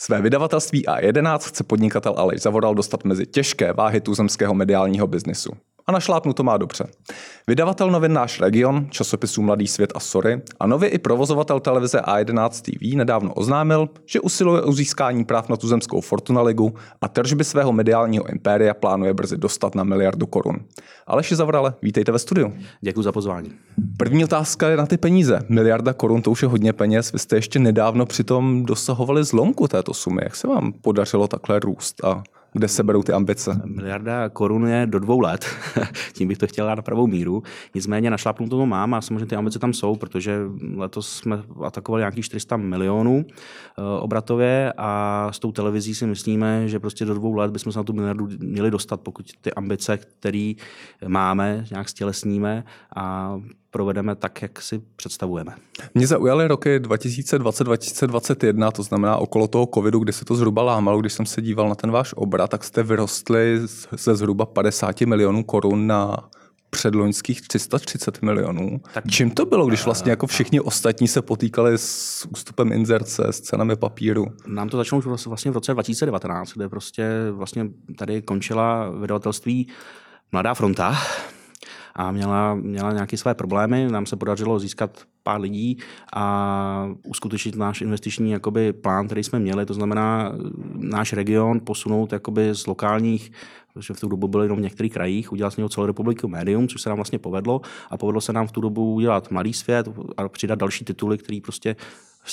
Své vydavatelství A11 chce podnikatel Aleš Zavoral dostat mezi těžké váhy tuzemského mediálního biznisu a našlápnu to má dobře. Vydavatel novin Náš region, časopisů Mladý svět a Sory a nově i provozovatel televize A11 TV nedávno oznámil, že usiluje o získání práv na tuzemskou Fortuna Ligu a tržby svého mediálního impéria plánuje brzy dostat na miliardu korun. Aleši Zavrale, vítejte ve studiu. Děkuji za pozvání. První otázka je na ty peníze. Miliarda korun, to už je hodně peněz. Vy jste ještě nedávno přitom dosahovali zlomku této sumy. Jak se vám podařilo takhle růst a kde se berou ty ambice? Miliarda korun je do dvou let, tím bych to chtěl dát na pravou míru. Nicméně našlápnu to mám a samozřejmě ty ambice tam jsou, protože letos jsme atakovali nějakých 400 milionů eh, obratově a s tou televizí si myslíme, že prostě do dvou let bychom se na tu miliardu měli dostat, pokud ty ambice, které máme, nějak stělesníme a provedeme tak, jak si představujeme. Mě zaujaly roky 2020-2021, to znamená okolo toho covidu, kdy se to zhruba lámalo, když jsem se díval na ten váš obrat, tak jste vyrostli ze zhruba 50 milionů korun na předloňských 330 milionů. Tak, Čím to bylo, když vlastně jako všichni ostatní se potýkali s ústupem inzerce, s cenami papíru? Nám to začalo už vlastně v roce 2019, kde prostě vlastně tady končila vydavatelství Mladá fronta, a měla, měla nějaké své problémy. Nám se podařilo získat pár lidí a uskutečnit náš investiční jakoby, plán, který jsme měli, to znamená náš region posunout jakoby, z lokálních protože v tu dobu byly jenom v některých krajích, udělat z něho celorepubliku médium, což se nám vlastně povedlo a povedlo se nám v tu dobu udělat Mladý svět a přidat další tituly, které prostě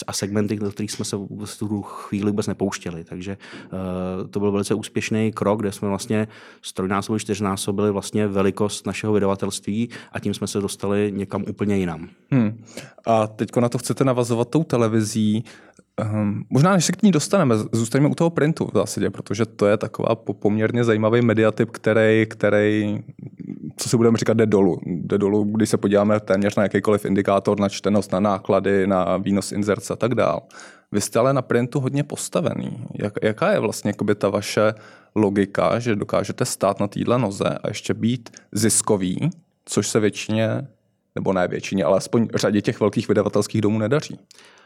a segmenty, do kterých jsme se v tu chvíli vůbec nepouštěli. Takže uh, to byl velice úspěšný krok, kde jsme vlastně strojnásobili, čtyřnásobili vlastně velikost našeho vydavatelství a tím jsme se dostali někam úplně jinam. Hmm. A teď na to chcete navazovat tou televizí. Um, možná než se k ní dostaneme, zůstaneme u toho printu v zásadě, protože to je taková poměrně zajímavý mediatyp, který, který co si budeme říkat, jde dolů. Jde dolů, když se podíváme téměř na jakýkoliv indikátor, na čtenost, na náklady, na výnos inzerce a tak dál. Vy jste ale na printu hodně postavený. Jak, jaká je vlastně ta vaše logika, že dokážete stát na téhle noze a ještě být ziskový, což se většině, nebo ne většině, ale aspoň řadě těch velkých vydavatelských domů nedaří?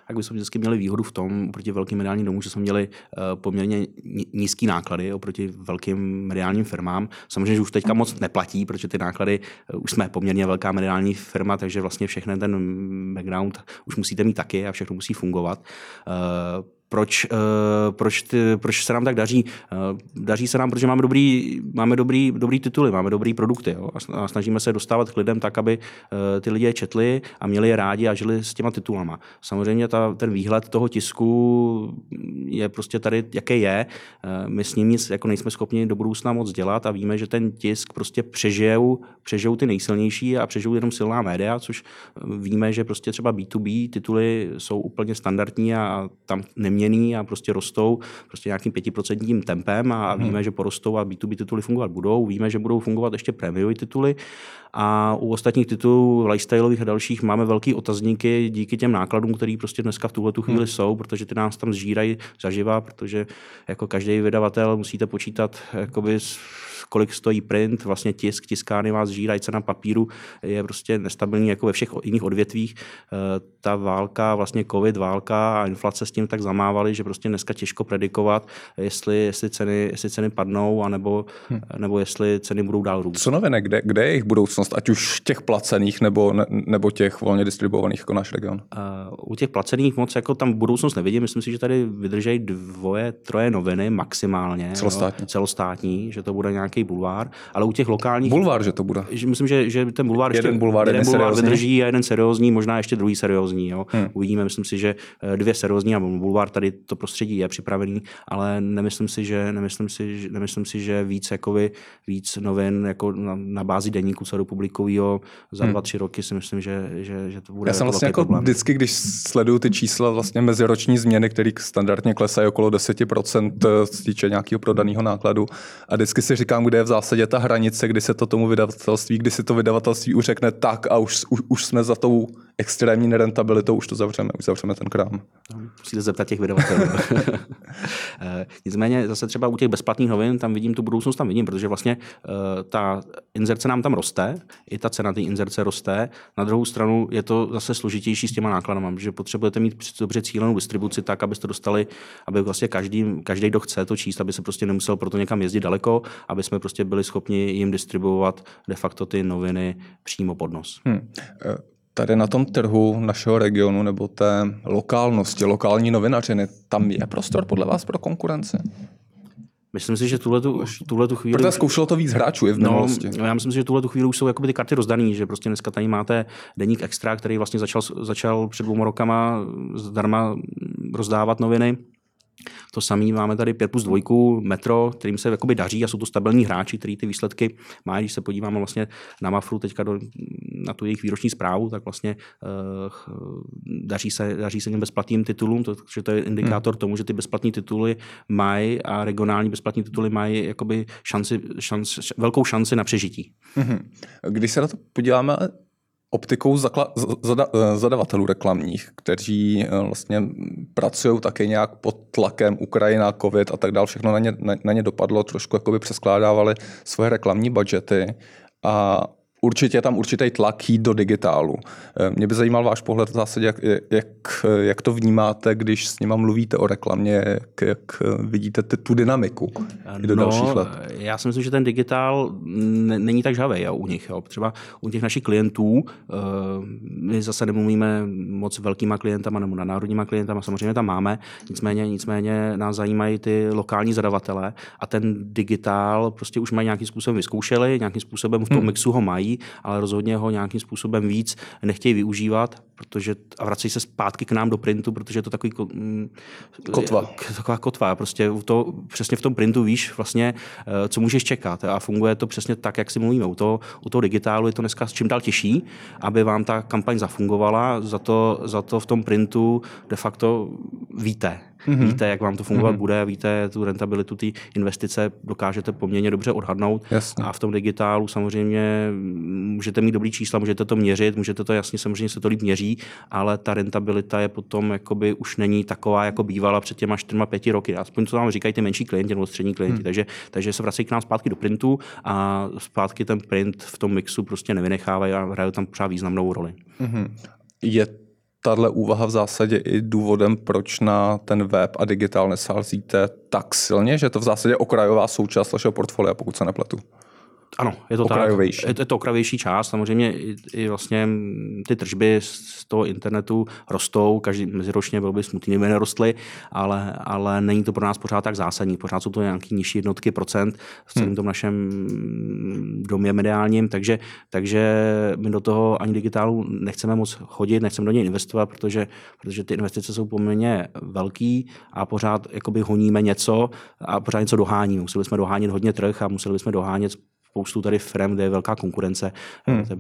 tak bychom vždycky měli výhodu v tom, oproti velkým mediálním domům, že jsme měli uh, poměrně nízké náklady oproti velkým mediálním firmám. Samozřejmě, že už teďka moc neplatí, protože ty náklady, uh, už jsme poměrně velká mediální firma, takže vlastně všechny ten background už musíte mít taky a všechno musí fungovat. Uh, proč, uh, proč, ty, proč se nám tak daří. Uh, daří se nám, protože máme dobrý, máme dobrý, dobrý tituly, máme dobrý produkty jo? a snažíme se dostávat k lidem tak, aby uh, ty lidi je četli a měli je rádi a žili s těma titulama. Samozřejmě ta, ten výhled toho tisku je prostě tady, jaký je. My s ním nic jako nejsme schopni do budoucna moc dělat a víme, že ten tisk prostě přežijou, přežijou ty nejsilnější a přežijou jenom silná média, což víme, že prostě třeba B2B tituly jsou úplně standardní a tam nemění změný a prostě rostou prostě nějakým pětiprocentním tempem a hmm. víme, že porostou a B2B tituly fungovat budou. Víme, že budou fungovat ještě prémiové tituly a u ostatních titulů lifestyleových a dalších máme velký otazníky díky těm nákladům, které prostě dneska v tuhle chvíli hmm. jsou, protože ty nás tam zžírají zaživa, protože jako každý vydavatel musíte počítat jakoby s kolik stojí print, vlastně tisk, tiskárny vás žírají, cena papíru je prostě nestabilní jako ve všech jiných odvětvích. Eh, ta válka, vlastně covid, válka a inflace s tím tak zamávaly, že prostě dneska těžko predikovat, jestli, jestli, ceny, jestli ceny padnou, anebo, hmm. nebo jestli ceny budou dál růst. Co noviny, kde, kde je jejich budoucnost, ať už těch placených nebo, ne, nebo těch volně distribuovaných jako náš region? Uh, u těch placených moc jako tam budoucnost nevidím. Myslím si, že tady vydržejí dvoje, troje noviny maximálně. Celostátní. Jo, celostátní, že to bude nějaký nějaký bulvár, ale u těch lokálních... Bulvár, že to bude. Že, myslím, že, že ten bulvár jeden ještě, bulvár, jeden bulvár vydrží a jeden seriózní, možná ještě druhý seriózní. Jo. Hmm. Uvidíme, myslím si, že eh, dvě seriózní a bulvár tady to prostředí je připravený, ale nemyslím si, že, nemyslím si, že, nemyslím si, že víc, jakoby, víc novin jako na, na bázi deníku celorepublikového za hmm. dva, tři roky si myslím, že, že, že to bude Já jsem vlastně jako problém. vždycky, když sleduju ty čísla vlastně meziroční změny, které standardně klesají okolo 10% eh, z týče nějakého prodaného nákladu a vždycky si říkám, kde je v zásadě ta hranice, kdy se to tomu vydavatelství, kdy si to vydavatelství už řekne tak a už, už, už jsme za tou extrémní nerentabilitou, už to zavřeme, už zavřeme ten krám. Musíte zeptat těch vydavatelů. Eh, Nicméně zase třeba u těch bezplatných novin tam vidím tu budoucnost, tam vidím, protože vlastně uh, ta inzerce nám tam roste, i ta cena té inzerce roste. Na druhou stranu je to zase složitější s těma nákladama, že potřebujete mít dobře cílenou distribuci tak, abyste dostali, aby vlastně každý, každý, kdo chce to číst, aby se prostě nemusel proto někam jezdit daleko, aby jsme prostě byli schopni jim distribuovat de facto ty noviny přímo pod nos. Hmm tady na tom trhu našeho regionu nebo té lokálnosti, lokální novinařiny, tam je prostor podle vás pro konkurenci? Myslím si, že tuhle tu chvíli... Protože zkoušelo to víc hráčů i v no, minulosti. No, já myslím si, že tuhle tu chvíli už jsou jakoby ty karty rozdaný, že prostě dneska tady máte deník Extra, který vlastně začal, začal před dvěma rokama zdarma rozdávat noviny to samé máme tady 5 plus 2, Metro, kterým se jakoby daří a jsou to stabilní hráči, který ty výsledky mají. Když se podíváme vlastně na Mafru teďka do, na tu jejich výroční zprávu, tak vlastně uh, daří, se, daří se těm bezplatným titulům, to, že to je indikátor hmm. tomu, že ty bezplatní tituly mají a regionální bezplatní tituly mají jakoby šanci, šanci, velkou šanci na přežití. Hmm. Když se na to podíváme optikou zakla- zada- eh, zadavatelů reklamních, kteří eh, vlastně pracují také nějak pod tlakem Ukrajina, COVID a tak dále, všechno na ně, na, na ně dopadlo, trošku jakoby přeskládávali svoje reklamní budžety. A určitě je tam určitý tlak jít do digitálu. Eh, mě by zajímal váš pohled v zásadě, jak, jak, jak to vnímáte, když s nima mluvíte o reklamě, jak, jak vidíte ty, tu dynamiku i do no, dalších let. Já si myslím, že ten digitál není tak žavý u nich. Jo. Třeba u těch našich klientů, eh, my zase nemluvíme moc velkýma klientama nebo na národníma klientama, samozřejmě tam máme, nicméně, nicméně nás zajímají ty lokální zadavatele a ten digitál prostě už mají nějakým způsobem vyzkoušeli, nějakým způsobem v tom hmm. mixu ho mají ale rozhodně ho nějakým způsobem víc nechtějí využívat, protože a vrací se zpátky k nám do printu, protože je to takový mm, kotva. Taková kotva. Prostě to, přesně v tom printu víš vlastně, eh, co můžeš čekat a funguje to přesně tak, jak si mluvíme. U toho, u toho digitálu je to dneska čím dál těžší, aby vám ta kampaň zafungovala, za to, za to v tom printu de facto víte, Mm-hmm. Víte, jak vám to fungovat mm-hmm. bude, víte tu rentabilitu té investice, dokážete poměrně dobře odhadnout. Jasně. A v tom digitálu samozřejmě můžete mít dobrý čísla, můžete to měřit, můžete to jasně, samozřejmě se to líp měří, ale ta rentabilita je potom jakoby už není taková, jako bývala před těma 4-5 roky. Aspoň to nám říkají ty menší klienti nebo střední klienti. Hmm. Takže, takže se vrací k nám zpátky do printu a zpátky ten print v tom mixu prostě nevynechávají a hrají tam pořád významnou roli. Mm-hmm. Je tahle úvaha v zásadě i důvodem, proč na ten web a digitál nesázíte tak silně, že to v zásadě okrajová součást vašeho portfolia, pokud se nepletu. Ano, je to okrajovější. tak. Je to okrajovější část. Samozřejmě i, i vlastně ty tržby z toho internetu rostou, každý meziročně byl by smutný, kdyby nerostly, ale, ale není to pro nás pořád tak zásadní. Pořád jsou to nějaké nižší jednotky procent v celém hmm. tom našem domě mediálním, takže, takže my do toho ani digitálu nechceme moc chodit, nechceme do něj investovat, protože, protože ty investice jsou poměrně velký a pořád jakoby honíme něco a pořád něco doháníme. Museli jsme dohánět hodně trh a museli jsme dohánět spoustu tady firm, kde je velká konkurence. Hmm. Ten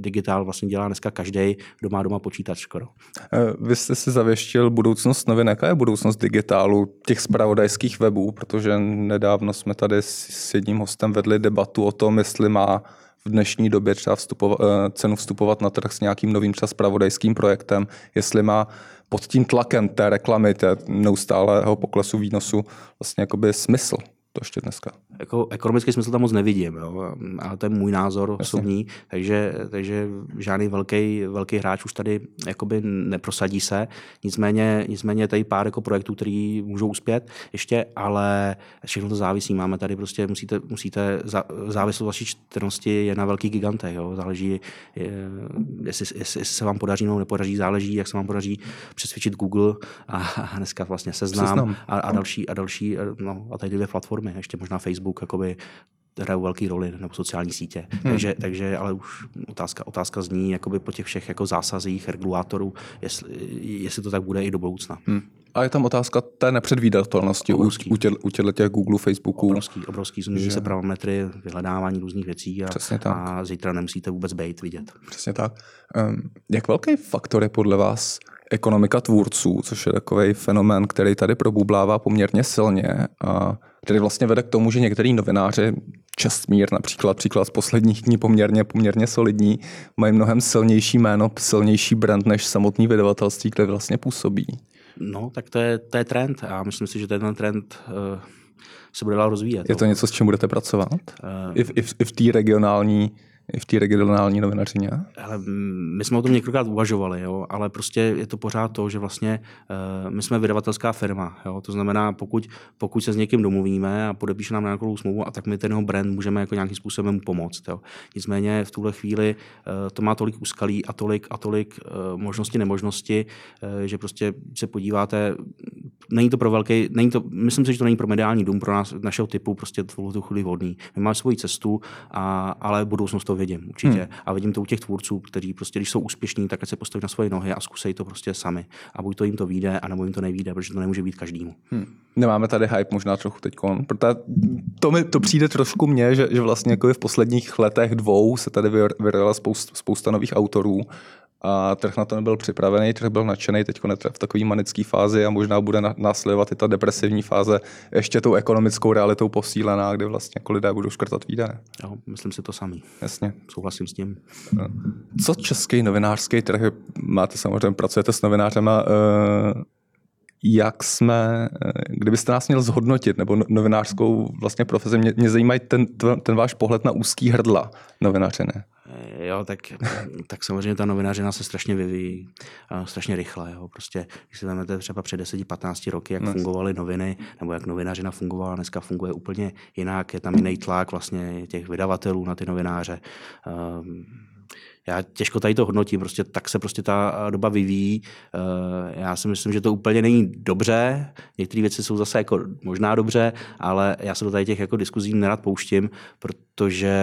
digitál vlastně dělá dneska každý, kdo má doma počítač skoro. Eh, vy jste si zavěštil budoucnost novin. Jaká je budoucnost digitálu, těch spravodajských webů? Protože nedávno jsme tady s jedním hostem vedli debatu o tom, jestli má v dnešní době třeba vstupovat, eh, cenu vstupovat na trh s nějakým novým třeba spravodajským projektem, jestli má pod tím tlakem té reklamy, té neustálého poklesu výnosu vlastně jakoby smysl to ještě dneska. Jako ekonomický smysl tam moc nevidím, jo? ale to je můj názor Jasně. osobní, takže, takže žádný velký, velký hráč už tady jakoby neprosadí se, nicméně, nicméně tady pár jako projektů, který můžou uspět ještě, ale všechno to závisí. Máme tady prostě, musíte, musíte závislost vaší čtenosti je na velký gigantech, jo? záleží, je, jestli, jestli, jestli, se vám podaří nebo nepodaří, záleží, jak se vám podaří přesvědčit Google a, a dneska vlastně seznám, seznám. A, a, další, a další, no, a tady dvě platformy platformy, ještě možná Facebook, jakoby hrajou velký roli, nebo sociální sítě. Hmm. Takže, takže, ale už otázka, otázka zní jakoby po těch všech jako zásazích regulátorů, jestli, jestli to tak bude i do budoucna. Hmm. A je tam otázka té nepředvídatelnosti obrovský. u, u těchto těch Google, Facebooků. Obrovský, obrovský. Změní že... se parametry, vyhledávání různých věcí a, a zítra nemusíte vůbec být vidět. Přesně tak. Um, jak velký faktor je podle vás ekonomika tvůrců, což je takový fenomén, který tady probublává poměrně silně a který vlastně vede k tomu, že některý novináři, Čestmír například, příklad z posledních dní poměrně, poměrně solidní, mají mnohem silnější jméno, silnější brand než samotný vydavatelství, kde vlastně působí. No, tak to je, to je trend a myslím si, že ten trend uh, se bude dál rozvíjet. Je to něco, s čím budete pracovat? Uh, I v, i v, i v té regionální v té regionální novinařině? Ale my jsme o tom několikrát uvažovali, jo, ale prostě je to pořád to, že vlastně uh, my jsme vydavatelská firma. Jo, to znamená, pokud, pokud se s někým domluvíme a podepíše nám nějakou smlouvu, a tak my ten jeho brand můžeme jako nějakým způsobem pomoct. Jo. Nicméně v tuhle chvíli uh, to má tolik úskalí a tolik a tolik uh, možnosti, nemožnosti, uh, že prostě se podíváte, není to pro velký, není to, myslím si, že to není pro mediální dům, pro nás, našeho typu, prostě v tu chvíli vhodný. My máme svoji cestu, a, ale budoucnost to vidím, určitě. Hmm. A vidím to u těch tvůrců, kteří prostě, když jsou úspěšní, tak se postaví na svoje nohy a zkusej to prostě sami. A buď to jim to vyjde, anebo jim to nevíde, protože to nemůže být každému. Hmm. Nemáme tady hype možná trochu teď, protože to, mi, to přijde trošku mně, že, že vlastně jako v posledních letech dvou se tady vyrojila spousta, spousta nových autorů a trh na to nebyl připravený, trh byl nadšený, teď v takové manické fázi a možná bude následovat i ta depresivní fáze ještě tou ekonomickou realitou posílená, kdy vlastně jako lidé budou škrtat výdaje. Jo, myslím si to samý. Jasně. Souhlasím s tím. Co český novinářský trh, máte samozřejmě, pracujete s novinářema, eh, jak jsme, eh, kdybyste nás měl zhodnotit, nebo no, novinářskou vlastně profesi, mě, mě zajímají ten, ten váš pohled na úzký hrdla novinařiny. Jo, tak, tak samozřejmě ta novinařina se strašně vyvíjí, strašně rychle. Jo. Prostě, když si vezmete třeba před 10-15 roky, jak fungovaly noviny, nebo jak novinařina fungovala, dneska funguje úplně jinak, je tam jiný tlak vlastně těch vydavatelů na ty novináře. Um, já těžko tady to hodnotím, prostě tak se prostě ta doba vyvíjí. Eh, já si myslím, že to úplně není dobře, některé věci jsou zase jako možná dobře, ale já se do tady těch jako diskuzí nerad pouštím, protože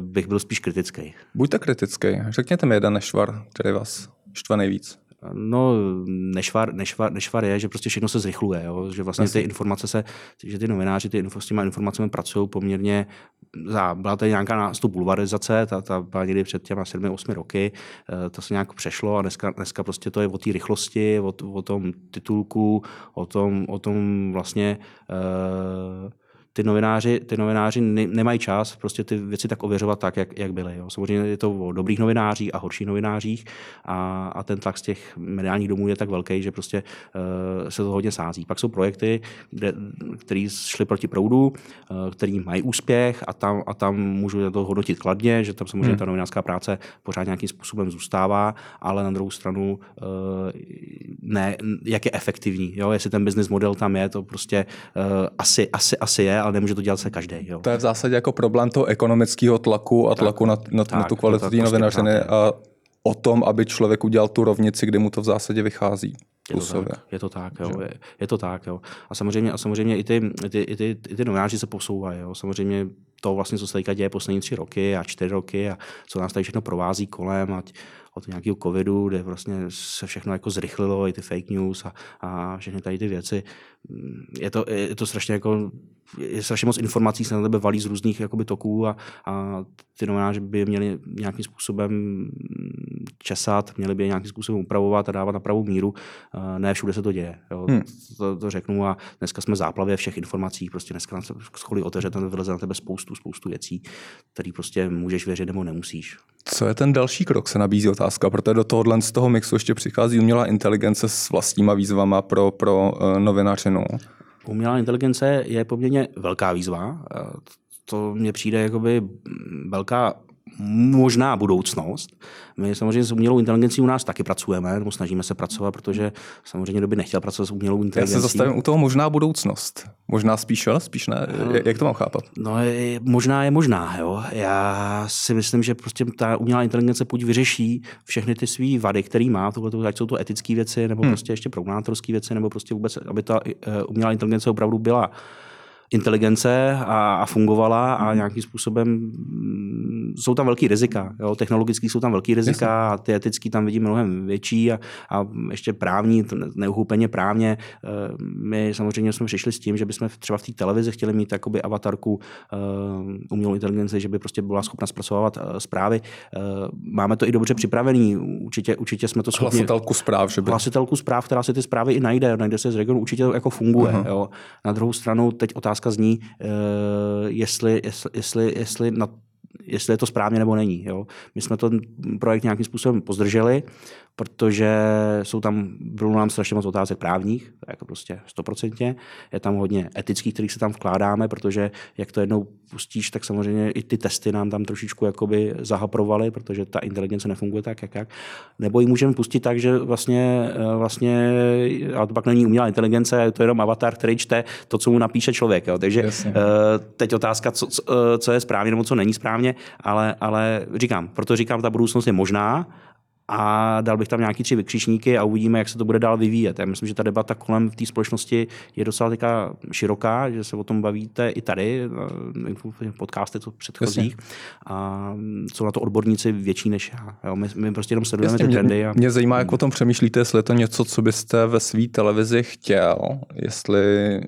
bych byl spíš kritický. Buďte kritický. Řekněte mi jeden nešvar, který vás štve nejvíc. No, nešvar, nešvar, nešvar je, že prostě všechno se zrychluje, jo? že vlastně ty informace se, že ty novináři ty info, s těma informacemi pracují poměrně, za, byla tady nějaká nástup bulvarizace, ta, ta byla někdy před těma 7-8 roky, eh, to se nějak přešlo a dneska, dneska prostě to je o té rychlosti, o, o tom titulku, o tom, o tom vlastně uh, ty novináři, ty novináři ne, nemají čas prostě ty věci tak ověřovat tak, jak, jak byly. Jo. Samozřejmě je to o dobrých novinářích a horších novinářích a, a ten tlak z těch mediálních domů je tak velký, že prostě uh, se to hodně sází. Pak jsou projekty, kde, které šly proti proudu, uh, který mají úspěch a tam, a tam můžu to hodnotit kladně, že tam samozřejmě hmm. ta novinářská práce pořád nějakým způsobem zůstává, ale na druhou stranu uh, ne, jak je efektivní. Jo? Jestli ten business model tam je, to prostě uh, asi, asi, asi je, ale nemůže to dělat se každý. Jo. To je v zásadě jako problém toho ekonomického tlaku a tak, tlaku na, na, tak, na tu kvalitu té novinařiny a o tom, aby člověk udělal tu rovnici, kdy mu to v zásadě vychází. Je to, tak, je to tak, jo. Je, je to tak, jo. A samozřejmě, a samozřejmě i ty, ty, i ty, i ty novináři se posouvají, jo. Samozřejmě to vlastně, co se teďka děje poslední tři roky a čtyři roky a co nás tady všechno provází kolem, ať od nějakého covidu, kde vlastně se všechno jako zrychlilo, i ty fake news a, a všechny tady ty věci. Je to, je to strašně jako je strašně moc informací se na tebe valí z různých jakoby, toků a, a ty novináři by měli nějakým způsobem česat, měli by je nějakým způsobem upravovat a dávat na pravou míru. Ne všude se to děje. Jo. Hmm. To, to, řeknu a dneska jsme záplavě všech informací. Prostě dneska scholi otevře, tam vyleze na tebe spoustu, spoustu věcí, které prostě můžeš věřit nebo nemusíš. Co je ten další krok, se nabízí otázka, protože do tohohle z toho mixu ještě přichází umělá inteligence s vlastníma výzvama pro, pro uh, novinařinu. Umělá inteligence je poměrně velká výzva. To mně přijde jakoby velká možná budoucnost. My samozřejmě s umělou inteligencí u nás taky pracujeme, nebo snažíme se pracovat, protože samozřejmě kdo by nechtěl pracovat s umělou inteligencí. Já se zastavím u toho možná budoucnost. Možná spíš, jo? spíš ne. Jak to mám chápat? No, je, možná je možná. Jo? Já si myslím, že prostě ta umělá inteligence buď vyřeší všechny ty své vady, které má, tohle, ať jsou to etické věci, nebo hmm. prostě ještě programátorské věci, nebo prostě vůbec, aby ta eh, umělá inteligence opravdu byla inteligence a, a fungovala a mhm. nějakým způsobem mm, jsou tam velký rizika. Jo? Technologický jsou tam velký rizika a ty etický tam vidím mnohem větší a, a ještě právní, neuchůpeně právně. Eh, my samozřejmě jsme přišli s tím, že bychom třeba v té televizi chtěli mít jakoby avatarku uh, umělou inteligenci, že by prostě byla schopna zpracovávat uh, zprávy. Máme to i dobře připravený, určitě, určitě jsme to schopni. Hlasitelku zpráv, že by... Hlasitelku zpráv, která si ty zprávy i najde, najde se z regionu, určitě to jako funguje. Uh-huh. Jo? Na druhou stranu teď otázka otázka zní, jestli, jestli, jestli, jestli, na, jestli je to správně nebo není. Jo. My jsme ten projekt nějakým způsobem pozdrželi. Protože jsou tam, bylo nám strašně moc otázek právních, jako prostě stoprocentně. Je tam hodně etických, kterých se tam vkládáme, protože jak to jednou pustíš, tak samozřejmě i ty testy nám tam trošičku jakoby zahaprovaly, protože ta inteligence nefunguje tak, jak jak. Nebo ji můžeme pustit tak, že vlastně, eh, vlastně ale to pak není umělá inteligence, je to jenom avatar, který čte to, co mu napíše člověk. Jo. Takže Jasně. Eh, teď otázka, co, eh, co je správně nebo co není správně, ale, ale říkám, proto říkám, ta budoucnost je možná, a dal bych tam nějaký tři vykřičníky a uvidíme, jak se to bude dál vyvíjet. Já myslím, že ta debata kolem té společnosti je docela teďka široká, že se o tom bavíte i tady, eh, v podcastech předchozích. Jasně. A jsou na to odborníci větší než já. Jo, my, my prostě jenom sledujeme Jasně, ty trendy. Mě, a... mě zajímá, jak o tom přemýšlíte, jestli je to něco, co byste ve své televizi chtěl, jestli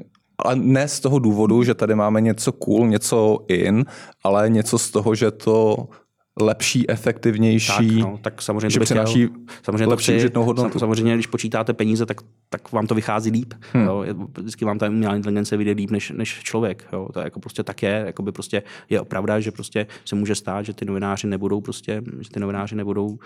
a ne z toho důvodu, že tady máme něco cool, něco in, ale něco z toho, že to lepší, efektivnější. Tak, no, tak samozřejmě že přináší chtěl, samozřejmě lepší užitnou hodnotu. Samozřejmě, když počítáte peníze, tak, tak vám to vychází líp. Hmm. Jo. Vždycky vám ta umělá inteligence vyjde líp než, než člověk. Jo. To je jako prostě tak je. Jako by prostě je pravda, že prostě se může stát, že ty novináři nebudou prostě, že ty novináři nebudou, uh,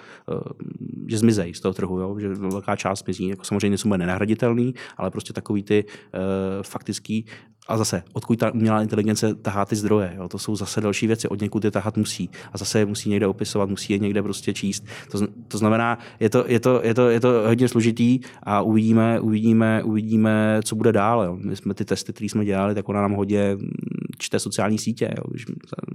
že zmizejí z toho trhu, jo. že velká část zmizí. Jako samozřejmě bude nenahraditelný, ale prostě takový ty uh, faktický a zase, odkud ta umělá inteligence tahá ty zdroje, jo? to jsou zase další věci, od někud je tahat musí. A zase je musí někde opisovat, musí je někde prostě číst. To, to znamená, je to, je, to, je, to, je to hodně složitý a uvidíme, uvidíme, uvidíme, co bude dál. Jo? My jsme ty testy, které jsme dělali, tak ona nám hodně čte sociální sítě. Jo? Když,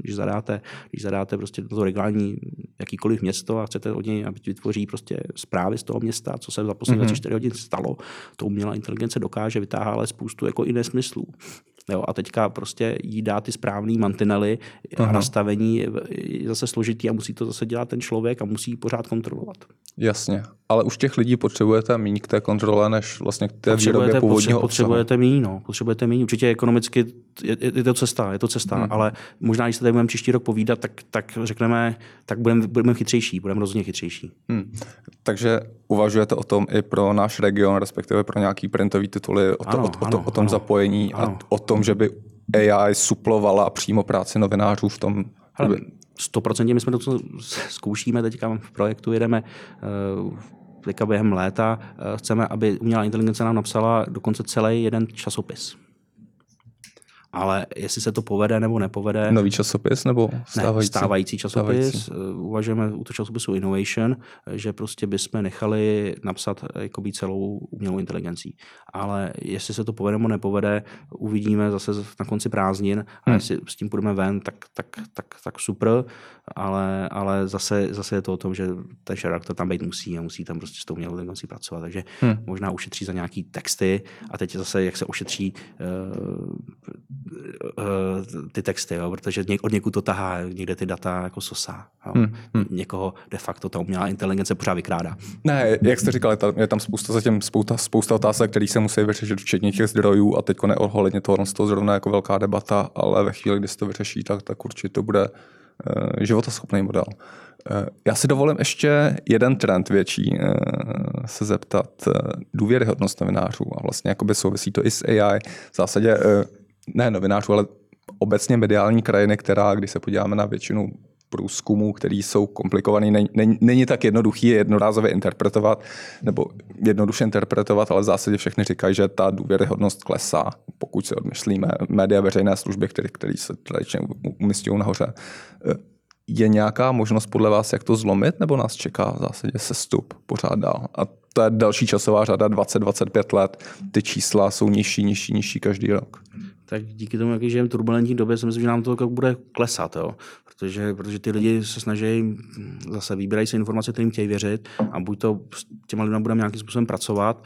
když, zadáte, když zadáte prostě to regionální jakýkoliv město a chcete od něj, aby vytvoří prostě zprávy z toho města, co se za poslední mm-hmm. 24 hodin stalo, to umělá inteligence dokáže, vytáhá ale spoustu jako i nesmyslů. Jo, a teďka prostě jí dá ty správné mantinely a nastavení je zase složitý a musí to zase dělat ten člověk a musí pořád kontrolovat. Jasně, ale už těch lidí potřebujete méně k té kontrole, než vlastně k té výrobě původního Potřebujete méně, no, potřebujete méně. Určitě ekonomicky je, je, to cesta, je to cesta, hmm. ale možná, když se tady budeme příští rok povídat, tak, tak řekneme, tak budeme, budeme chytřejší, budeme rozhodně chytřejší. Hmm. Takže uvažujete o tom i pro náš region, respektive pro nějaký printový tituly, o, to, ano, o, o, to, o tom ano, zapojení ano. a o tom, že by AI suplovala přímo práci novinářů v tom, Hele, 100% my jsme to, co zkoušíme teďka v projektu, jedeme uh, teďka během léta, uh, chceme, aby umělá inteligence nám napsala dokonce celý jeden časopis ale jestli se to povede nebo nepovede. Nový časopis nebo stávající? Ne, stávající časopis. Stávající. Eh, uvažujeme u toho časopisu Innovation, že prostě bychom nechali napsat eh, jakoby celou umělou inteligencí. Ale jestli se to povede nebo nepovede, uvidíme zase na konci prázdnin a hmm. jestli s tím půjdeme ven, tak, tak, tak, tak super, ale, ale zase, zase je to o tom, že ten redaktor tam být musí a musí tam prostě s tou umělou inteligencí pracovat. Takže hmm. možná ušetří za nějaký texty a teď zase, jak se ušetří uh, uh, ty texty, jo, protože od někud to tahá, někde ty data jako sosa. Jo. Hmm, hmm. Někoho de facto ta umělá inteligence pořád vykrádá. Ne, jak jste říkal, je tam spousta zatím spousta, spousta otázek, které se musí vyřešit, včetně těch zdrojů a teď neohledně toho, z toho zrovna jako velká debata, ale ve chvíli, kdy se to vyřeší, tak, tak určitě to bude uh, životoschopný model. Uh, já si dovolím ještě jeden trend větší se zeptat. Důvěryhodnost novinářů a vlastně jakoby souvisí to i s AI. V zásadě ne novinářů, ale obecně mediální krajiny, která, když se podíváme na většinu průzkumů, které jsou komplikovaný, není, není, není tak jednoduchý je jednorázově interpretovat, nebo jednoduše interpretovat, ale v zásadě všechny říkají, že ta důvěryhodnost klesá, pokud se odmyslíme média veřejné služby, které, které se tradičně umístějí nahoře. Je nějaká možnost podle vás, jak to zlomit, nebo nás čeká v zásadě sestup pořád dál? A to je další časová řada, 20-25 let, ty čísla jsou nižší, nižší, nižší každý rok tak díky tomu, jak žijeme v turbulentní době, si myslím, že nám to jako bude klesat, jo. Protože, protože ty lidi se snaží, zase vybírají si informace, kterým chtějí věřit a buď to s těma lidmi budeme nějakým způsobem pracovat,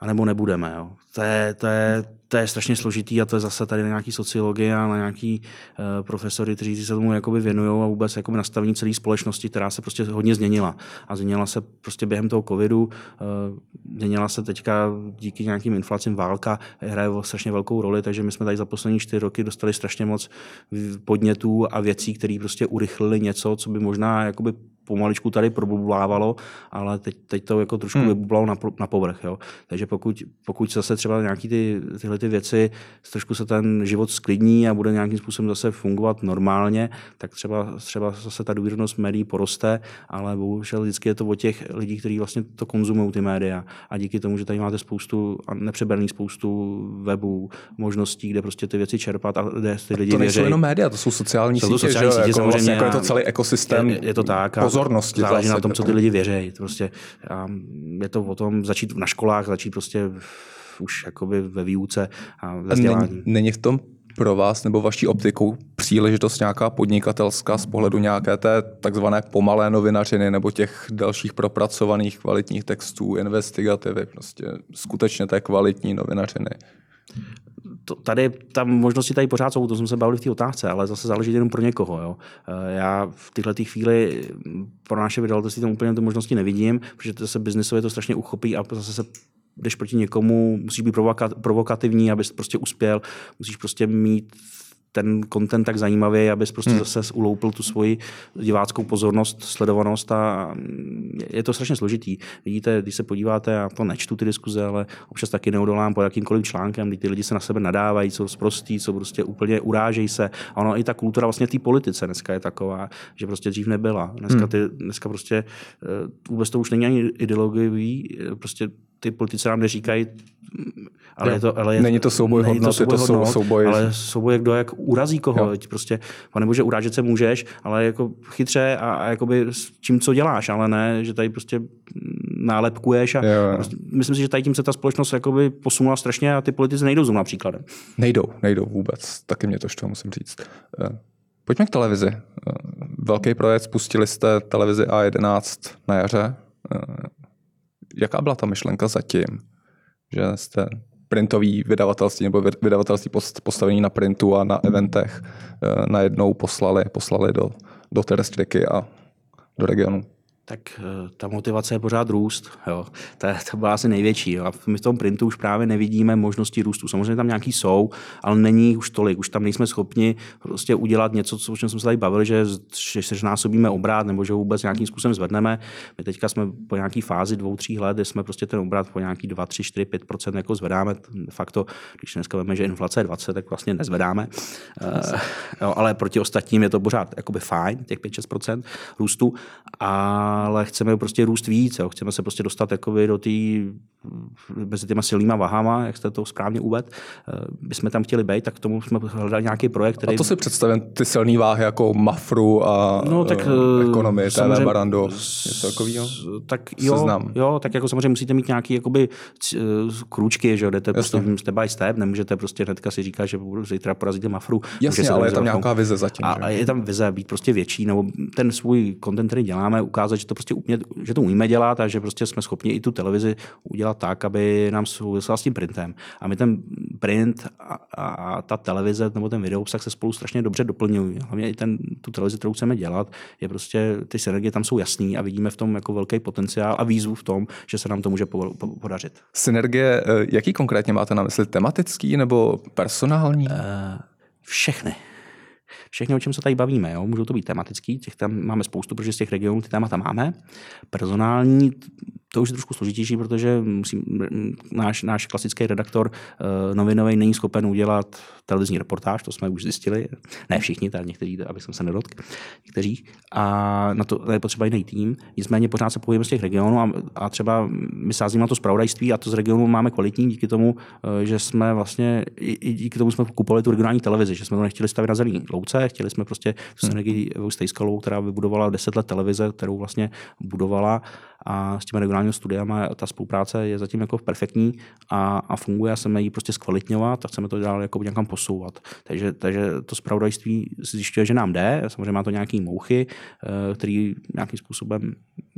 anebo nebudeme. Jo. To, je, to, je, to je strašně složitý a to je zase tady na nějaký sociologie a na nějaký uh, profesory, kteří se tomu jakoby věnují a vůbec jakoby nastavení celé společnosti, která se prostě hodně změnila. A změnila se prostě během toho covidu, uh, změnila se teďka díky nějakým inflacím válka, hraje strašně velkou roli, takže my jsme tady za poslední čtyři roky dostali strašně moc podnětů a věcí, které prostě urychlili něco, co by možná jakoby pomaličku tady probublávalo, ale teď, teď to jako trošku hmm. vybublalo na, na povrch. Jo. Takže pokud, pokud zase třeba nějaký ty, tyhle ty věci, trošku se ten život sklidní a bude nějakým způsobem zase fungovat normálně, tak třeba, třeba zase ta důvěrnost médií poroste, ale bohužel vždycky je to o těch lidí, kteří vlastně to konzumují ty média. A díky tomu, že tady máte spoustu, a nepřeberný spoustu webů, možností, kde prostě ty věci čerpat a kde ty lidi To nejsou jenom média, to jsou sociální Jsou to sítě, sociální že jo? sítě, jako, samozřejmě, vlastně, jako je to a- celý ekosystém je, je to tak. A pozornosti. Záleží na zase, tom, co ty lidi věří. Prostě je to o tom začít na školách, začít prostě už jakoby ve výuce a ve vzdělání. Není, není v tom pro vás nebo vaší optikou příležitost nějaká podnikatelská z pohledu nějaké té takzvané pomalé novinařiny nebo těch dalších propracovaných kvalitních textů, investigativy, prostě skutečně té kvalitní novinařiny. To, tady, tam možnosti tady pořád jsou, to jsme se bavili v té otázce, ale zase záleží jenom pro někoho. Jo. Eh, Já v téhle té chvíli pro naše vydavatelství tam úplně ty možnosti nevidím, protože to se biznisově to strašně uchopí a zase se jdeš proti někomu, musíš být provoka- provokativní, abys prostě uspěl, musíš prostě mít ten content tak zajímavý, abys prostě hmm. zase uloupil tu svoji diváckou pozornost, sledovanost a je to strašně složitý. Vidíte, když se podíváte, já to nečtu ty diskuze, ale občas taky neodolám po jakýmkoliv článkem, kdy ty lidi se na sebe nadávají, jsou zprostí, jsou prostě úplně urážejí se. A ono i ta kultura vlastně té politice dneska je taková, že prostě dřív nebyla. Dneska, ty, dneska prostě eh, vůbec to už není ani ideologiový, eh, prostě ty politici nám neříkají, ale Jo. je to, ale je, Není to souboj není hodnot, je to sou- hodnot, souboj- Ale souboj, kdo jak urazí koho. Jo. Prostě, pane bože, urážet se můžeš, ale jako chytře a, a jakoby s tím, co děláš, ale ne, že tady prostě nálepkuješ. A Jo, prostě, myslím si, že tady tím se ta společnost jakoby posunula strašně a ty politici nejdou zrovna příkladem. Nejdou, nejdou vůbec. Taky mě to štve, musím říct. Eh, Pojďme k televizi. Eh, Velký projekt, spustili jste televizi A11 na jaře. Jaká byla ta myšlenka zatím? Že jste printový vydavatelství nebo vyd- vydavatelství post- postavený na printu a na eventech eh, najednou poslali, poslali do, do terestriky a do regionu. Tak eh, ta motivace je pořád růst. Jo. To, je- to byla asi největší. Jo. A my v tom printu už právě nevidíme možnosti růstu. Samozřejmě tam nějaký jsou, ale není už tolik. Už tam nejsme schopni prostě udělat něco, co, o čem jsme se tady bavili, že, že se násobíme obrat nebo že ho vůbec nějakým způsobem zvedneme. My teďka jsme po nějaký fázi dvou, tří let, kdy jsme prostě ten obrat po nějaký 2, 3, 4, 5% jako zvedáme. De facto, když dneska víme, že inflace je 20, tak vlastně nezvedáme. Uh, jo, ale proti ostatním je to pořád jakoby fajn, těch 5-6% růstu, ale chceme prostě růst víc. Jo. Chceme se prostě dostat jakoby do té mezi těma silnýma vahama, jak jste to správně uvedl, eh, bychom tam chtěli být, tak k tomu jsme hledali nějaký projekt, který... A to si představím ty silné váhy jako Mafru a No, tak, eh, eh, ekonomii, TV samozřejmě Barando, s- něco takového. Tak jo, Seznam. jo, tak jako samozřejmě musíte mít nějaký jakoby krůčky, že jo, jdete prostě step by step, nemůžete prostě hnedka si říkat, že zítra porazíte Mafru. Jasně, ale je tam nějaká vize zatím. a, že? a je tam vize být prostě větší, nebo ten svůj content, který děláme, ukázat, že to prostě umě, že to umíme dělat a že prostě jsme schopni i tu televizi udělat tak, aby nám souvisela s tím printem. A my ten print a, a, a ta televize nebo ten video obsah se spolu strašně dobře doplňují. Hlavně i ten, tu televizi, kterou chceme dělat, je prostě, ty synergie tam jsou jasný a vidíme v tom jako velký potenciál a výzvu v tom, že se nám to může po, po, podařit. Synergie, eh, jaký konkrétně máte na mysli? Tematický nebo personální? Eh, všechny. Všechny, o čem se tady bavíme, jo? můžou to být tematický, těch tam máme spoustu, protože z těch regionů ty témata máme. Personální, to už je trošku složitější, protože musím, náš, náš klasický redaktor uh, novinový není schopen udělat televizní reportáž, to jsme už zjistili. Ne všichni, tady někteří, aby jsem se nedotkl, někteří. A na to je potřeba jiný tým. Nicméně pořád se pohybujeme z těch regionů a, a třeba my sázíme na to zpravodajství a to z regionu máme kvalitní díky tomu, eh, že jsme vlastně, i, díky tomu jsme kupovali tu regionální televizi, že jsme to nechtěli stavit na zelený louce, chtěli jsme prostě tu synergii hmm. s která vybudovala 10 let televize, kterou vlastně budovala a s těmi regionálními studiama ta spolupráce je zatím jako perfektní a, a funguje a chceme ji prostě zkvalitňovat a chceme to dál jako někam posouvat. Takže, takže to zpravodajství zjišťuje, že nám jde, samozřejmě má to nějaký mouchy, eh, který nějakým způsobem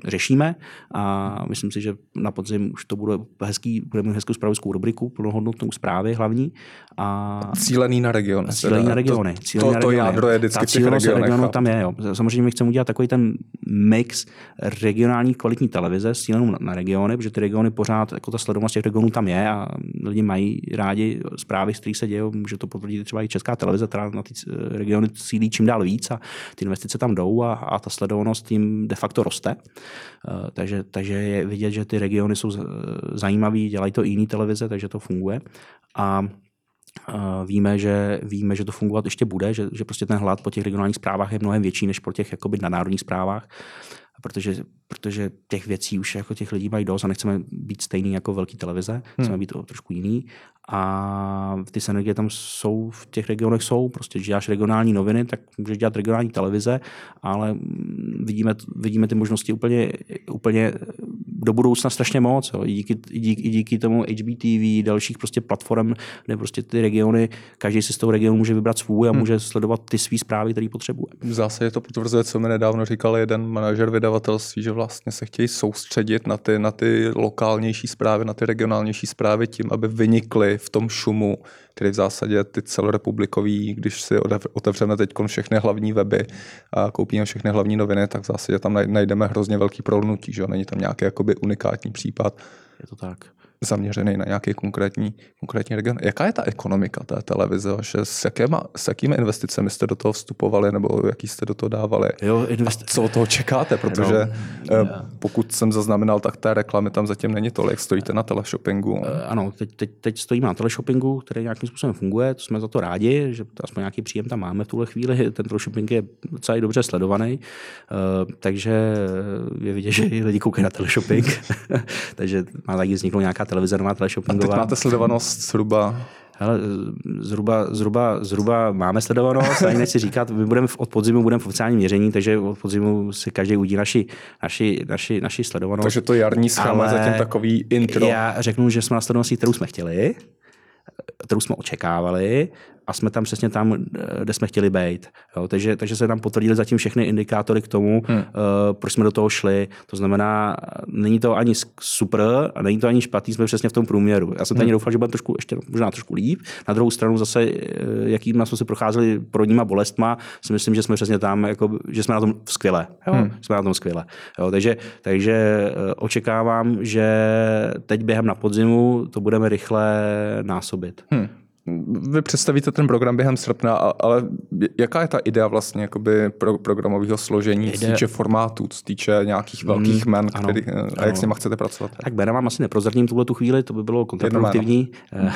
řešíme a myslím si, že na podzim už to bude hezký, budeme mít hezkou zpravodajskou rubriku, plnohodnotnou zprávy hlavní a Cílený na regiony. Cílení teda. na regiony. To, to, na to regiony. jádro je vždycky Ta v těch regionech. tam je. Jo. Samozřejmě my chceme udělat takový ten mix regionální kvalitní televize cílem na regiony, protože ty regiony pořád, jako ta sledovanost těch regionů tam je a lidi mají rádi zprávy, z kterých se dějí. Může to potvrdit třeba i česká televize, která na ty regiony cílí čím dál víc a ty investice tam jdou a, a ta sledovanost tím de facto roste. Uh, takže, takže je vidět, že ty regiony jsou zajímavé, dělají to i jiné televize, takže to funguje. A víme, že, víme, že to fungovat ještě bude, že, že prostě ten hlad po těch regionálních zprávách je mnohem větší než po těch jakoby na národních zprávách, protože, protože těch věcí už jako těch lidí mají dost a nechceme být stejný jako velký televize, hmm. chceme být trošku jiný a ty synergie tam jsou, v těch regionech jsou, prostě když děláš regionální noviny, tak můžeš dělat regionální televize, ale vidíme, vidíme ty možnosti úplně, úplně do budoucna strašně moc. Jo. I, díky, i, díky, I díky tomu HBTV, dalších prostě platform, kde prostě ty regiony, každý si z toho regionu může vybrat svůj a hmm. může sledovat ty své zprávy, které potřebuje. V zásadě to potvrzuje, co mi nedávno říkal jeden manažer vydavatelství, že vlastně se chtějí soustředit na ty, na ty lokálnější zprávy, na ty regionálnější zprávy tím, aby vynikly v tom šumu, který v zásadě ty celorepublikový, když si otevřeme teď všechny hlavní weby a koupíme všechny hlavní noviny, tak v zásadě tam najdeme hrozně velký prolnutí, že Není tam nějaký jakoby unikátní případ. Je to tak zaměřený na nějaký konkrétní, konkrétní region. Jaká je ta ekonomika té televize? S, jakýma, s jakými investicemi jste do toho vstupovali nebo jaký jste do toho dávali? Jo, investi- A co od toho čekáte? Protože no, pokud jsem zaznamenal, tak té reklamy tam zatím není tolik. Stojíte na teleshoppingu. Uh, ano, teď, teď, teď stojíme na teleshoppingu, který nějakým způsobem funguje. To jsme za to rádi, že aspoň nějaký příjem tam máme v tuhle chvíli. Ten teleshopping je docela dobře sledovaný, uh, takže je vidět, že lidi koukají na teleshopping. takže má taky vzniknout nějaká televize nová teleshoppingová. A teď máte sledovanost zhruba Hele, zhruba, zhruba, zhruba máme sledovanost, ani nechci říkat, my budeme od podzimu budeme v oficiálním měření, takže od podzimu si každý udí naši, naši, naši, naši sledovanost. Takže to jarní schéma zatím takový intro. Já řeknu, že jsme na sledovanosti, kterou jsme chtěli, kterou jsme očekávali a jsme tam přesně tam, kde jsme chtěli být. Jo, takže, takže se tam potvrdili zatím všechny indikátory k tomu, hmm. uh, proč jsme do toho šli. To znamená, není to ani super a není to ani špatný, jsme přesně v tom průměru. Já jsem hmm. doufal, že bude trošku, ještě možná trošku líp. Na druhou stranu zase, eh, jakým jsme se procházeli ním bolestma, si myslím, že jsme přesně tam, jako, že jsme na tom skvěle. Jo? Hmm. Jsme na tom skvěle. Jo, takže, takže eh, očekávám, že teď během na podzimu to budeme rychle násobit. Hmm vy představíte ten program během srpna, ale jaká je ta idea vlastně jakoby pro, programového složení, co týče formátů, co týče nějakých velkých mm, men, ano, který, ano. a jak s nimi chcete pracovat? Tak jména mám asi neprozradím tuhle tu chvíli, to by bylo kontraproduktivní. Hmm.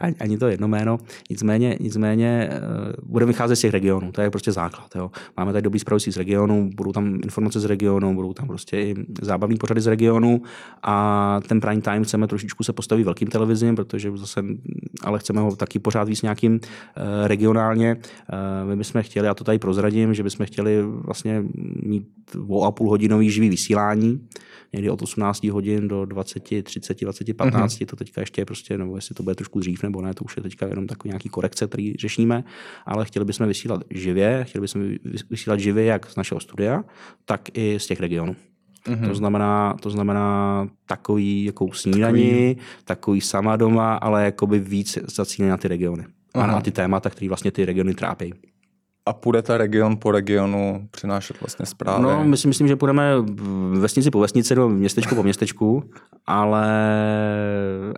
Ani to jedno jméno. Nicméně, nicméně eh, budeme vycházet z těch regionů, to je prostě základ. Jo. Máme tady dobrý zpravodajství z regionu, budou tam informace z regionu, budou tam prostě i zábavní pořady z regionu a ten prime time chceme trošičku se postavit velkým televizím, protože zase, ale chceme chceme ho taky pořád víc nějakým eh, regionálně. Eh, my bychom chtěli, a to tady prozradím, že bychom chtěli vlastně mít o a půl hodinový živý vysílání, někdy od 18 hodin do 20, 30, 20, 15, mm-hmm. to teďka ještě je prostě, nebo jestli to bude trošku dřív nebo ne, to už je teďka jenom takový nějaký korekce, který řešíme, ale chtěli bychom vysílat živě, chtěli bychom vysílat živě jak z našeho studia, tak i z těch regionů. Mm-hmm. To, znamená, to znamená takový jako snídaní, takový, takový sama doma, ale jakoby víc zacílený na ty regiony. Aha. A na ty témata, které vlastně ty regiony trápí a půjdete region po regionu přinášet vlastně zprávy? No, my si myslím, že půjdeme vesnici po vesnici, nebo městečku po městečku, ale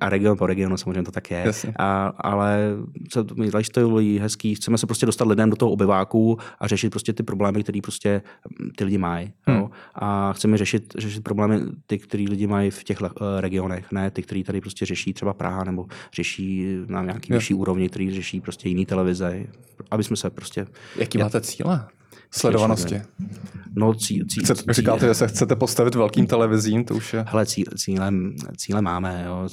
a region po regionu samozřejmě to tak je. A, ale co to mi lifestyle hezký, chceme se prostě dostat lidem do toho obyváku a řešit prostě ty problémy, které prostě ty lidi mají. Hmm. A chceme řešit, řešit problémy ty, které lidi mají v těch uh, regionech, ne ty, které tady prostě řeší třeba Praha nebo řeší na nějaký vyšší úrovni, který řeší prostě jiný televize, aby jsme se prostě Jaký máte cíle? Sledovanosti. No, cíl, cíl, Chcete, cíl, říkáte, že se chcete postavit velkým televizím, to už je... Hele, cíl, cílem, cílem máme, jo.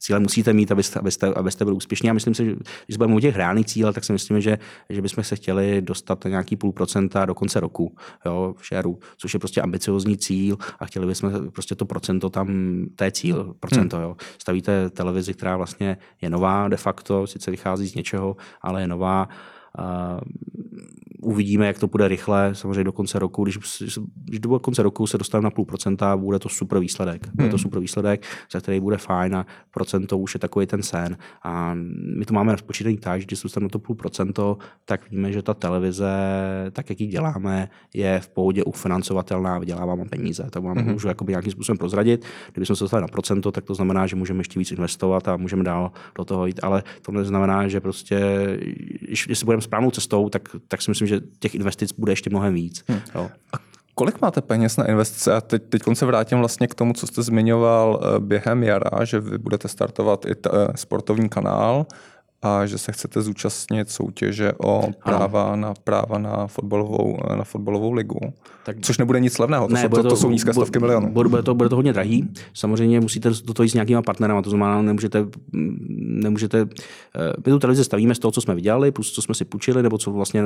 Cíle musíte mít, abyste, abyste, abyste byli úspěšní. Já myslím si, že když budeme u těch reálných cílů, tak si myslím, že, že bychom se chtěli dostat na nějaký půl procenta do konce roku jo, v šéru, což je prostě ambiciozní cíl a chtěli bychom prostě to procento tam, to je cíl, procento. Hmm. Jo. Stavíte televizi, která vlastně je nová de facto, sice vychází z něčeho, ale je nová um, uvidíme, jak to bude rychle, samozřejmě do konce roku. Když, když do konce roku se dostaneme na půl procenta, bude to super výsledek. Bude to hmm. super výsledek, za který bude fajn a procento už je takový ten sen. A my to máme rozpočítaný tak, že když se dostaneme na to půl procento, tak víme, že ta televize, tak jak ji děláme, je v pohodě ufinancovatelná, vyděláváme peníze. To vám mm-hmm. můžu jakoby nějakým způsobem prozradit. Kdybychom se dostali na procento, tak to znamená, že můžeme ještě víc investovat a můžeme dál do toho jít. Ale to neznamená, že prostě, když budeme správnou cestou, tak, tak si myslím, že těch investic bude ještě mnohem víc. Hmm. Jo. A kolik máte peněz na investice? A teď, teď se vrátím vlastně k tomu, co jste zmiňoval eh, během jara, že vy budete startovat i t, eh, sportovní kanál a že se chcete zúčastnit soutěže o práva na práva na fotbalovou, na fotbalovou ligu. Tak, Což nebude nic levného, to, ne, jsou, to, to, to jsou nízké stovky milionů. Bude, bude, to, bude to hodně drahý. Samozřejmě musíte do toho jít s nějakýma partnerama, to znamená, nemůžete, nemůžete eh, my tu televizi stavíme z toho, co jsme vydělali, plus co jsme si půjčili, nebo co vlastně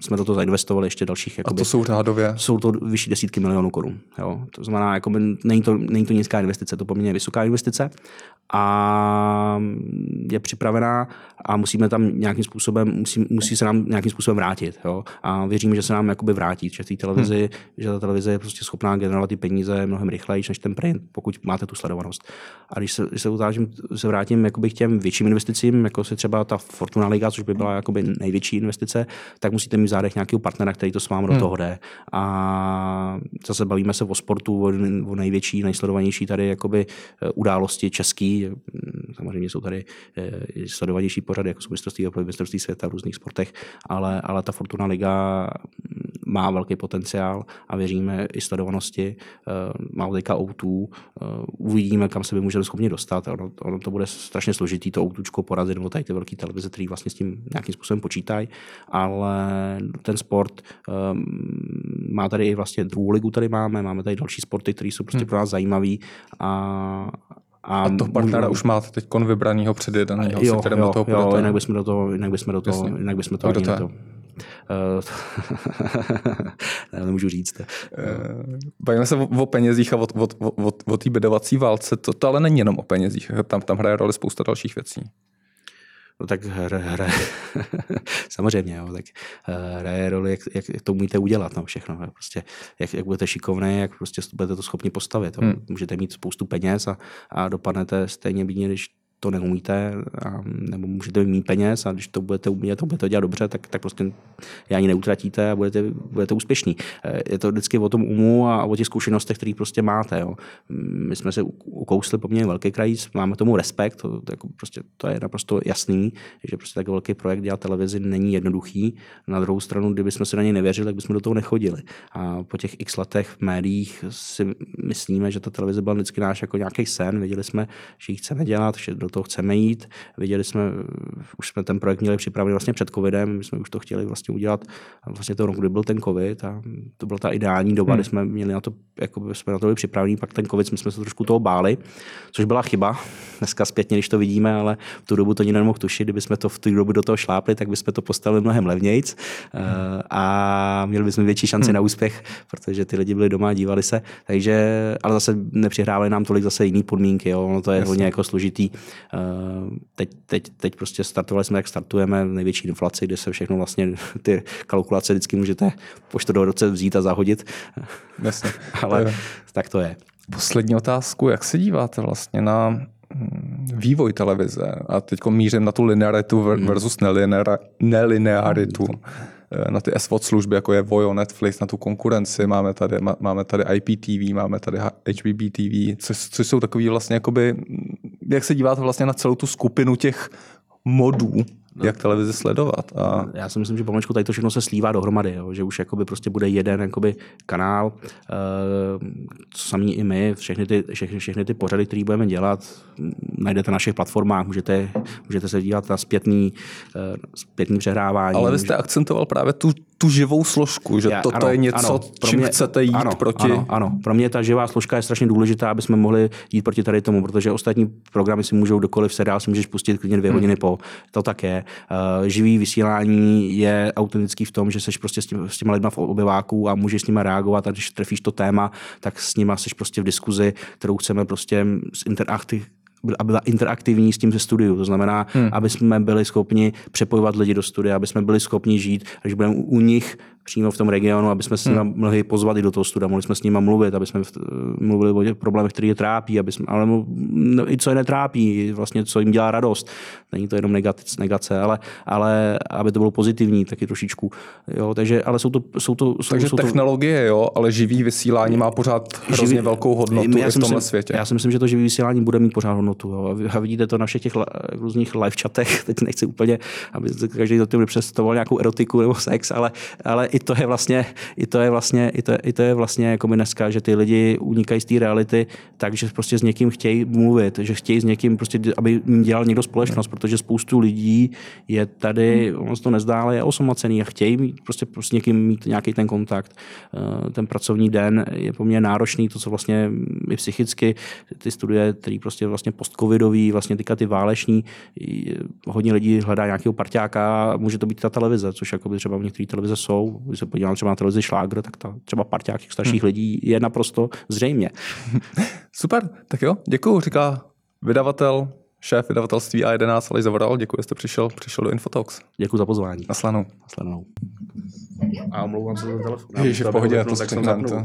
jsme do toho zainvestovali ještě dalších. Jakoby, a to jsou řádově? Jsou to vyšší desítky milionů korun. Jo. To znamená, jakoby, není, to, není to nízká investice, to poměrně vysoká investice a je připravená a musíme tam nějakým způsobem, musí, musí se nám nějakým způsobem vrátit. Jo? A věříme, že se nám jakoby vrátí, že, té televizi, hmm. že ta televize je prostě schopná generovat ty peníze mnohem rychleji než ten print, pokud máte tu sledovanost. A když se, když se, utážím, se vrátím jakoby k těm větším investicím, jako se třeba ta Fortuna Liga, což by byla jakoby největší investice, tak musíte mít v zádech nějakého partnera, který to s vámi hmm. do toho jde. A zase bavíme se o sportu, o, o největší, nejsledovanější tady jakoby eh, události český. Samozřejmě jsou tady eh, sledovanější pořady, jako jsou mistrovství, mistrovství světa v různých sportech, ale, ale ta Fortuna Liga má velký potenciál a věříme i sledovanosti. Eh, má teďka O2, eh, uvidíme, kam se by můžeme schopni dostat. Ono, ono to bude strašně složitý to O2 porazit, nebo tady ty velké televize, které vlastně s tím nějakým způsobem počítají, ale ten sport um, má tady i vlastně druhou ligu tady máme, máme tady další sporty, které jsou prostě hmm. pro nás zajímavé a, a, a to partnera můžu... už máte teď vybranýho předjedaného, jo, se kterým jo, do toho jo, půjdete. jinak bychom do toho, jinak bychom do toho, jinak bychom to, to, to ne, nemůžu říct. Eh, bavíme se o, o penězích a o, o, o, o té bedovací válce. To, to ale není jenom o penězích. Tam, tam hraje roli spousta dalších věcí. No tak hra, hra. samozřejmě, jo, tak eh, hraje roli, jak, jak, to umíte udělat, no, všechno. Jo, prostě, jak, jak budete šikovný, jak prostě budete to schopni postavit. Jo. Hmm. Můžete mít spoustu peněz a, a dopadnete stejně bídně, když to neumíte, a, nebo můžete mít peněz a když to budete umět a budete dělat dobře, tak, tak prostě je ani neutratíte a budete, budete úspěšní. Eh, je to vždycky o tom umu a o těch zkušenostech, které prostě máte. Jo. My jsme se ukousli poměrně velký kraj, máme tomu respekt, to, to, jako prostě, to je naprosto jasný, že prostě tak velký projekt dělat televizi není jednoduchý. Na druhou stranu, kdyby jsme se na něj nevěřili, tak bychom do toho nechodili. A po těch x letech v médiích si myslíme, že ta televize byla vždycky náš jako nějaký sen, věděli jsme, že ji chceme dělat, že do toho chceme jít. Viděli jsme, už jsme ten projekt měli připravený vlastně před covidem, my jsme už to chtěli vlastně udělat vlastně to rok, kdy byl ten covid a to byla ta ideální doba, hmm. kdy jsme měli na to, jako jsme na to byli připravení, pak ten covid jsme, jsme se trošku toho báli, což byla chyba. Dneska zpětně, když to vidíme, ale v tu dobu to nikdo nemohl tušit, kdyby jsme to v tu dobu do toho šlápli, tak bychom to postavili mnohem levnějc hmm. a měli bychom větší šanci hmm. na úspěch, protože ty lidi byli doma a dívali se, takže, ale zase nepřihrávali nám tolik zase jiný podmínky, jo. Ono to je Jasně. hodně jako složitý. Eh, teď, teď, teď prostě startovali jsme, jak startujeme, největší inflaci, kde se všechno vlastně, ty kalkulace vždycky můžete po do roce vzít a zahodit. Jasně. Ale je. tak to je. Poslední otázku, jak se díváte vlastně na hm, vývoj televize a teď mířím na tu linearitu hmm. versus nelinearitu. Hmm Eh, na ty SVOD služby, jako je Vojo, Netflix, na tu konkurenci, máme tady, máme tady IPTV, máme tady HBB TV, což, což jsou takový vlastně jakoby, jak se díváte vlastně na celou tu skupinu těch modů, no. jak televizi sledovat. A... Já si myslím, že pomaličku tady to všechno se slívá dohromady, jo? že už jakoby prostě bude jeden jakoby kanál, uh, co samý i my, všechny ty, všechny, všechny ty pořady, které budeme dělat, najdete na našich platformách, můžete, můžete se dívat na zpětný, uh, zpětný přehrávání. Ale vy jste akcentoval právě tu tu živou složku, že Já, toto ano, je něco, ano, pro čím mě, chcete jít ano, proti... Ano, ano, pro mě ta živá složka je strašně důležitá, aby jsme mohli jít proti tady tomu, protože ostatní programy si můžou dokoliv seriál si můžeš pustit klidně dvě hmm. hodiny po. To tak je. Uh, živý vysílání je autentický v tom, že seš prostě s, tím, s těma lidma v obyváku a můžeš s nimi reagovat a když trefíš to téma, tak s nima seš prostě v diskuzi, kterou chceme prostě z interakty aby byla interaktivní s tím ze studiu. To znamená, hmm. aby jsme byli schopni přepojovat lidi do studia, aby jsme byli schopni žít, když budeme u nich přímo v tom regionu, aby jsme s nimi hmm. mohli pozvat i do toho studia, mohli jsme s nimi mluvit, aby jsme mluvili o těch problémech, které je trápí, aby jsme, ale no, i co je netrápí, vlastně co jim dělá radost. Není to jenom negace, negace ale, ale aby to bylo pozitivní taky trošičku. Jo, takže, ale jsou to, jsou to, jsou, takže jsou technologie, to... jo, ale živý vysílání má pořád hrozně živý, velkou hodnotu já i v tomhle myslím, světě. Já si myslím, že to živý vysílání bude mít pořád hodnotu. Jo. A vidíte to na všech těch různých live chatech, teď nechci úplně, aby každý do tím představoval nějakou erotiku nebo sex, ale, ale i to je vlastně, i to je vlastně, i to, i to je vlastně jako my dneska, že ty lidi unikají z té reality takže prostě s někým chtějí mluvit, že chtějí s někým prostě, aby dělal někdo společnost, protože spoustu lidí je tady, hmm. on se to nezdá, ale je osamocený a chtějí mít, prostě, prostě s někým mít nějaký ten kontakt. Eh, ten pracovní den je poměrně náročný, to, co vlastně i psychicky, ty studie, který prostě vlastně postcovidový, vlastně teďka ty váleční, hodně lidí hledá nějakého parťáka může to být ta televize, což jako by třeba v některých televize jsou. Když se podívám třeba na televizi Šlágr, tak ta třeba parťák těch starších hmm. lidí je naprosto zřejmě. Super, tak jo, děkuji, říká vydavatel, šéf vydavatelství A11 Aleš Zavoral. Děkuji, že jste přišel, přišel do Infotox. Děkuji za pozvání. Naslanou. Naslanou. A omlouvám se za telefon. Ježiš, v pohodě, to, tak jsem to.